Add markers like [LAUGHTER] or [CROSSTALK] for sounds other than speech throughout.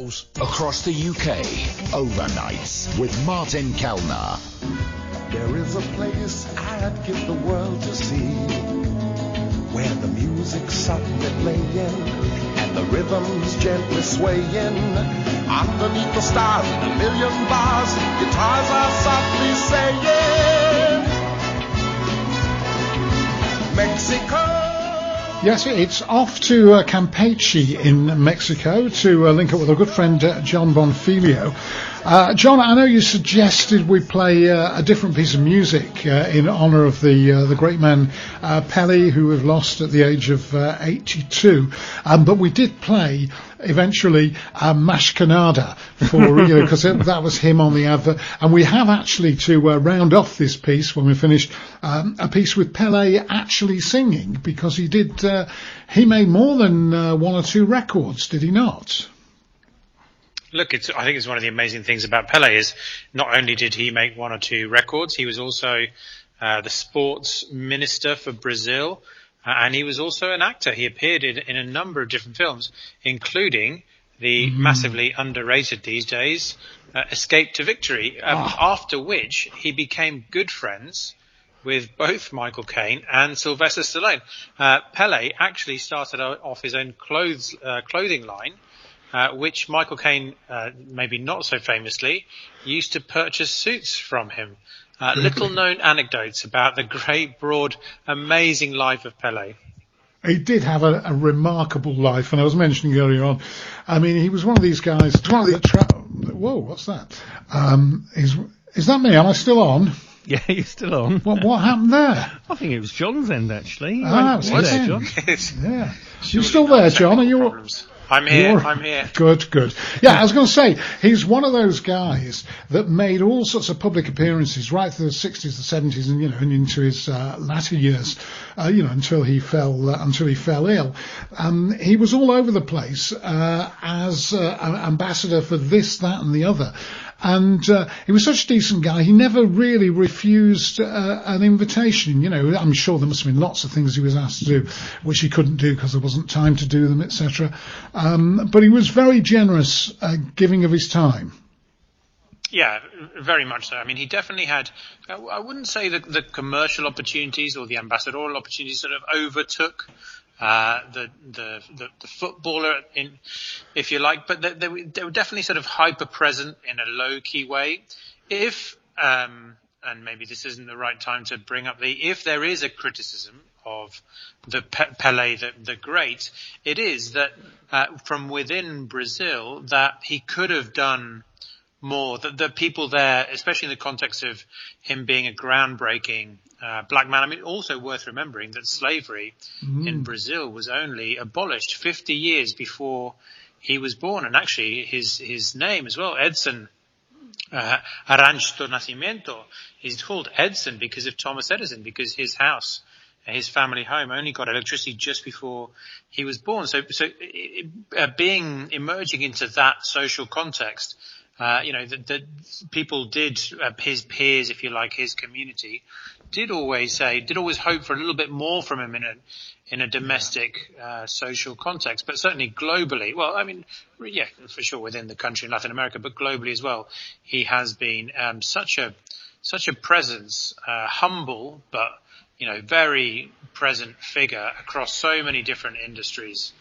across the UK. Overnights with Martin Kelner. There is a place I'd give the world to see where the music's softly playing and the rhythm's gently swaying underneath the stars and a million bars guitars are softly saying Yes, it's off to uh, Campeche in Mexico to uh, link up with our good friend uh, Jon Bonfiglio. Uh, John, I know you suggested we play uh, a different piece of music uh, in honour of the the great man Pele, who we've lost at the age of uh, 82. Um, but we did play eventually uh, Mas Que Nada for you know because that was him on the advert, and we have actually to uh, round off this piece when we finished um, a piece with Pele actually singing because he did uh, he made more than uh, one or two records, did he not? Look, it's, I think it's one of the amazing things about Pele is not only did he make one or two records, he was also uh, the sports minister for Brazil, and he was also an actor. He appeared in, in a number of different films, including the massively underrated these days uh, Escape to Victory, um, after which he became good friends with both Michael Caine and Sylvester Stallone. Uh, Pele actually started off his own clothes uh, clothing line, uh, which Michael Caine, uh, maybe not so famously, used to purchase suits from him. Uh, little known anecdotes about the great, broad, amazing life of Pele. He did have a, a remarkable life, and I was mentioning earlier on. I mean, he was one of these guys. One of the tra- Whoa, what's that? Um, is is that me? Am I still on? [LAUGHS] Yeah, you're still on. What what happened there? I think it was Jon's end actually. You Ah, went- it was there, Jon. [LAUGHS] Yeah, you're still there, Jon? Are you? Problems. I'm here. You're- I'm here. Good, good. Yeah, I was going to say, he's one of those guys that made all sorts of public appearances right through the 60s, the 70s, and, you know, and into his uh, latter years, uh, you know, until he fell, uh, until he fell ill. Um, he was all over the place, uh, as uh, ambassador for this, that, and the other. And uh, he was such a decent guy. He never really refused uh, an invitation. You know, I'm sure there must have been lots of things he was asked to do, which he couldn't do because there wasn't time to do them, etc. Um, but he was very generous, uh, giving of his time. Yeah, very much so. I mean, he definitely had. I wouldn't say that the commercial opportunities or the ambassadorial opportunities sort of overtook uh, the, the the the footballer, in, if you like, but they, they, were, definitely sort of hyper present in a low key way. If um, and maybe this isn't the right time to bring up the if there is a criticism of the Pe- Pele the, the great, it is that uh, from within Brazil that he could have done more. The, the people there, especially in the context of him being a groundbreaking uh, black man. I mean, also worth remembering that slavery in Brazil was only abolished 50 years before he was born, and actually his his name as well, Edson uh, Arantes do Nascimento, is called Edson because of Thomas Edison, because his house, his family home, only got electricity just before he was born. So, so uh, being emerging into that social context, uh, you know, that, that people did, uh, his peers, if you like, his community, did always say, did always hope for a little bit more from him in a, in a domestic, uh, social context, but certainly globally. Well, I mean, yeah, for sure within the country in Latin America, but globally as well, he has been, um, such a, such a presence, uh, humble, but, you know, very present figure across so many different industries.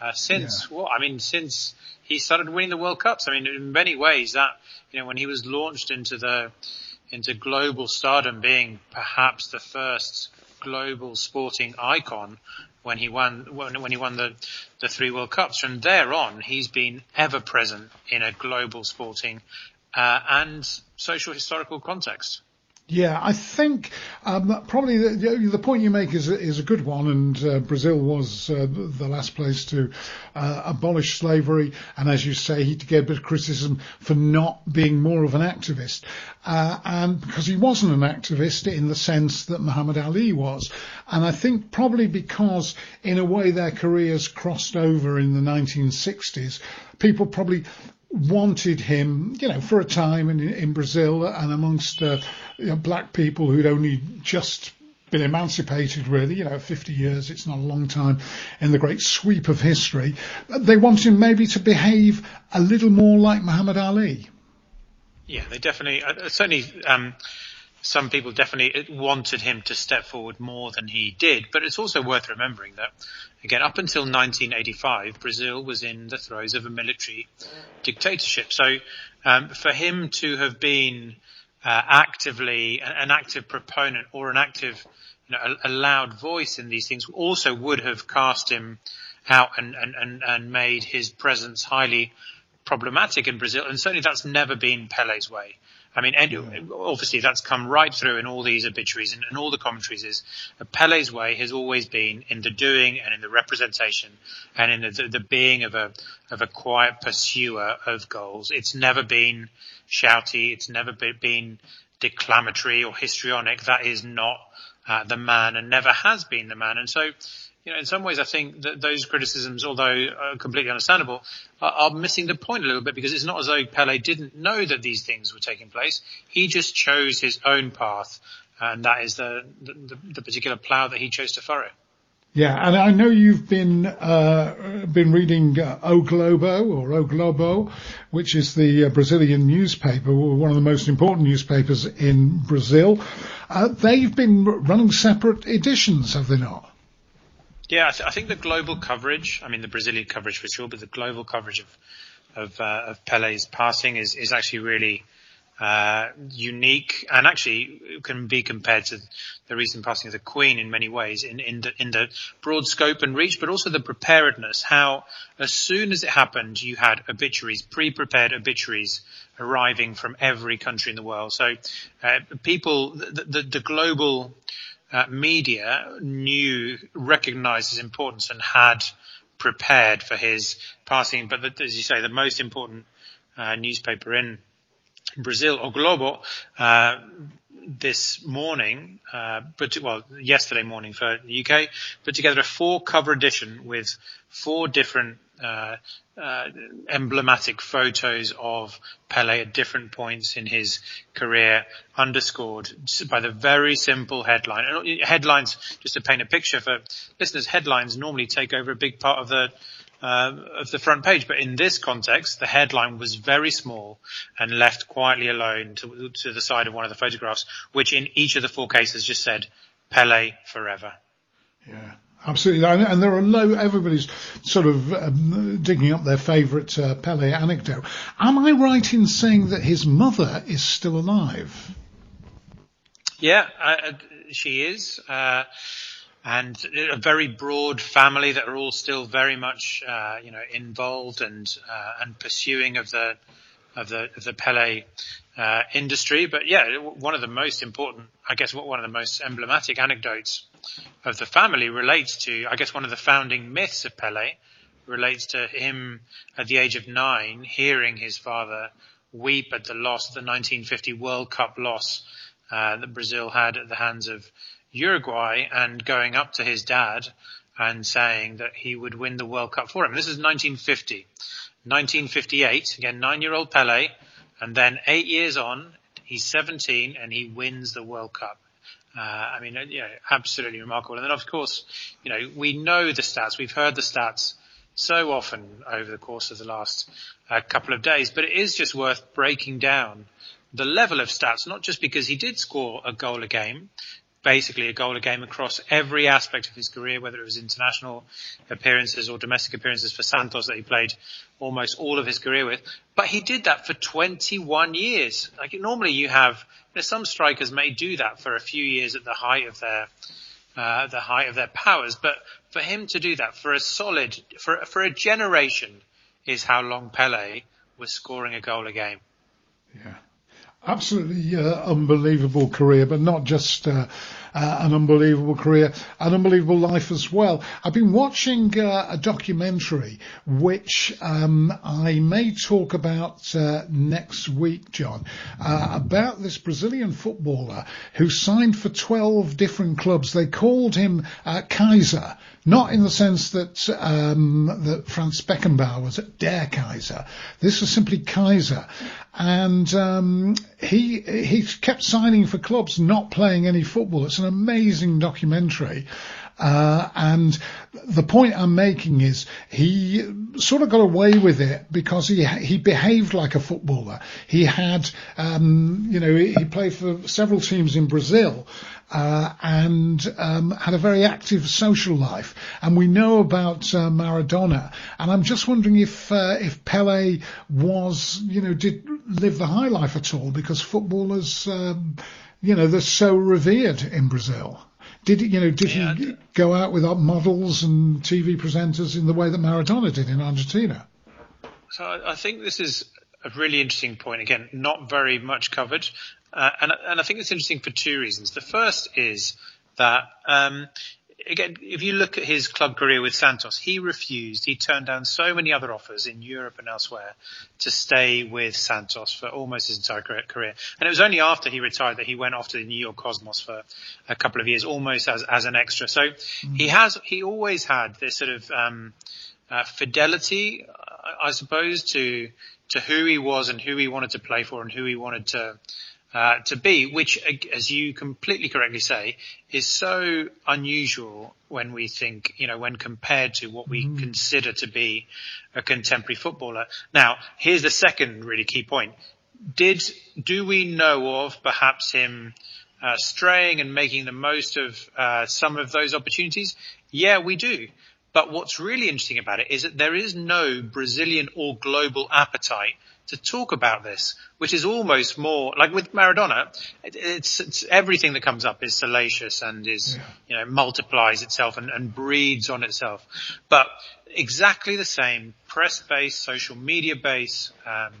Uh, since what? I mean, since he started winning the World Cups. I mean, in many ways, that you know, when he was launched into the into global stardom, being perhaps the first global sporting icon when he won when, when he won the the three World Cups. From there on, he's been ever present in a global sporting uh, and social historical context. Yeah, I think um, probably the, the point you make is is a good one, and uh, Brazil was uh, the last place to uh, abolish slavery, and as you say, he did get a bit of criticism for not being more of an activist, uh, and because he wasn't an activist in the sense that Muhammad Ali was, and I think probably because in a way their careers crossed over in the 1960s, people probably wanted him, you know, for a time in, in Brazil and amongst uh, you know, black people who'd only just been emancipated really, you know, 50 years, it's not a long time in the great sweep of history. They want him maybe to behave a little more like Muhammad Ali. Yeah, they definitely, uh, certainly, um, some people definitely wanted him to step forward more than he did. But it's also worth remembering that, again, up until 1985, Brazil was in the throes of a military dictatorship. So um, for him to have been uh, actively an active proponent or an active, you know, a, a, loud voice in these things also would have cast him out and, and, and, and made his presence highly problematic in Brazil. And certainly that's never been Pele's way. I mean, and obviously that's come right through in all these obituaries and, and all the commentaries is Pele's way has always been in the doing and in the representation and in the, the being of a, of a quiet pursuer of goals. It's never been shouty. It's never been declamatory or histrionic. That is not uh, the man and never has been the man. And so, you know, in some ways, I think that those criticisms, although completely understandable, are, are, missing the point a little bit because it's not as though Pele didn't know that these things were taking place. He just chose his own path, and that is the the, the particular plough that he chose to furrow. Yeah, and I know you've been uh, been reading uh, O Globo or O Globo, which is the uh, Brazilian newspaper, one of the most important newspapers in Brazil. Uh, they've been running separate editions, have they not? Yeah, I, th- I, think the global coverage, I mean the Brazilian coverage for sure, but the global coverage of of, uh, of Pele's passing is, is actually really uh, unique and actually can be compared to the recent passing of the Queen in many ways in, in the in the broad scope and reach, but also the preparedness. How as soon as it happened, you had obituaries, pre-prepared obituaries arriving from every country in the world. So uh, people, the, the, the global uh, media knew, recognized his importance and had prepared for his passing. But the, as you say, the most important uh, newspaper in Brazil, O Globo, uh, this morning, uh, but well, yesterday morning for the UK, put together a four cover edition with four different uh, uh, emblematic photos of Pele at different points in his career, underscored by the very simple headline. Headlines, just to paint a picture for listeners, headlines normally take over a big part of the uh, of the front page. But in this context, the headline was very small and left quietly alone to, to the side of one of the photographs, which in each of the four cases just said Pele forever. Yeah. Absolutely, and there are low. Everybody's sort of um, digging up their favourite uh, Pele anecdote. Am I right in saying that his mother is still alive? Yeah, uh, she is. Uh, and a very broad family that are all still very much, uh, you know, involved and uh, and pursuing of the of the of the Pele uh, industry. But yeah, one of the most important, I guess, one of the most emblematic anecdotes of the family relates to, I guess, one of the founding myths of Pele relates to him at the age of nine hearing his father weep at the loss, the 1950 World Cup loss uh, that Brazil had at the hands of Uruguay and going up to his dad and saying that he would win the World Cup for him. This is 1950. 1958, again, nine-year-old Pele, and then eight years on, he's 17 and he wins the World Cup. Uh, I mean, yeah, absolutely remarkable. And then, of course, you know, we know the stats. We've heard the stats so often over the course of the last uh, couple of days, but it is just worth breaking down the level of stats, not just because he did score a goal a game, basically a goal a game across every aspect of his career, whether it was international appearances or domestic appearances for Santos that he played almost all of his career with. But he did that for 21 years. Like normally you have, you know, some strikers may do that for a few years at the height of their, uh, the height of their powers, but for him to do that for a solid, for, for a generation is how long Pele was scoring a goal a game. Yeah absolutely uh, unbelievable career, but not just uh, uh, an unbelievable career, an unbelievable life as well. I've been watching uh, a documentary which um, I may talk about uh, next week, Jon, uh, about this Brazilian footballer who signed for 12 different clubs. They called him Kaiser not in the sense that um, that Franz Beckenbauer was Der Kaiser. This was simply Kaiser, and um, he he kept signing for clubs, not playing any football. It's an amazing documentary. Uh, and the point I'm making is he sort of got away with it because he he behaved like a footballer. He had, um, you know, he played for several teams in Brazil. Uh, and um, had a very active social life, and we know about uh, Maradona. And I'm just wondering if uh, if Pele was, you know, did live the high life at all, because footballers, um, you know, they're so revered in Brazil. Did you know? Did Yeah, he go out with models and TV presenters in the way that Maradona did in Argentina? So I I think this is a really interesting point. Again, not very much covered, uh, and and I think it's interesting for two reasons. The first is that um, again, if you look at his club career with Santos, he refused. He turned down so many other offers in Europe and elsewhere to stay with Santos for almost his entire career-. And it was only after he retired that he went off to the New York Cosmos for a couple of years, almost as as an extra. So he has he always had this sort of um, uh, fidelity, I I suppose, to to who he was and who he wanted to play for and who he wanted to uh, to be, which, as you completely correctly say, is so unusual when we think, you know, when compared to what we consider to be a contemporary footballer. Now, here's the second really key point. Did, do we know of perhaps him uh, straying and making the most of uh, some of those opportunities? Yeah, we do. But what's really interesting about it is that there is no Brazilian or global appetite to talk about this, which is almost more like with Maradona. It, it's, it's everything that comes up is salacious and is you know multiplies itself and, and breeds on itself. But exactly the same press base, social media base. Um,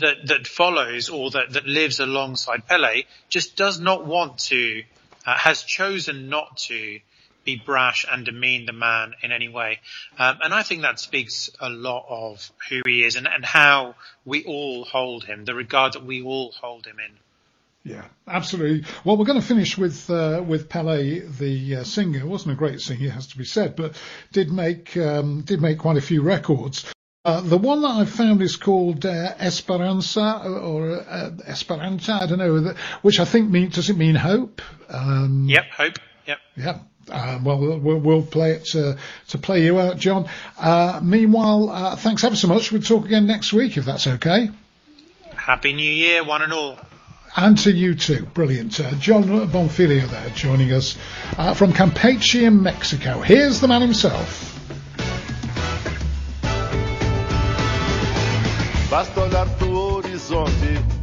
that that follows or that that lives alongside Pele just does not want to uh, has chosen not to be brash and demean the man in any way. Um, and I think that speaks a lot of who he is and, and how we all hold him, the regard that we all hold him in. Yeah, absolutely. Well, we're going to finish with uh, with Pele, the uh, singer. wasn't a great singer, it has to be said, but did make um, did make quite a few records. Uh, the one that I found is called uh, Esperanza or uh, Esperanza, I don't know, which I think means, does it mean hope? Um, Yep, hope. Yep. Yeah. Uh, well, we'll, we'll play it to, to play you out, Jon. Uh, meanwhile, uh, thanks ever so much. We'll talk again next week if that's okay. Happy New Year, one and all. And to you too. Brilliant. Uh, Jon Bonfiglio there joining us uh, from Campeche in Mexico. Here's the man himself. Basta olhar pro horizonte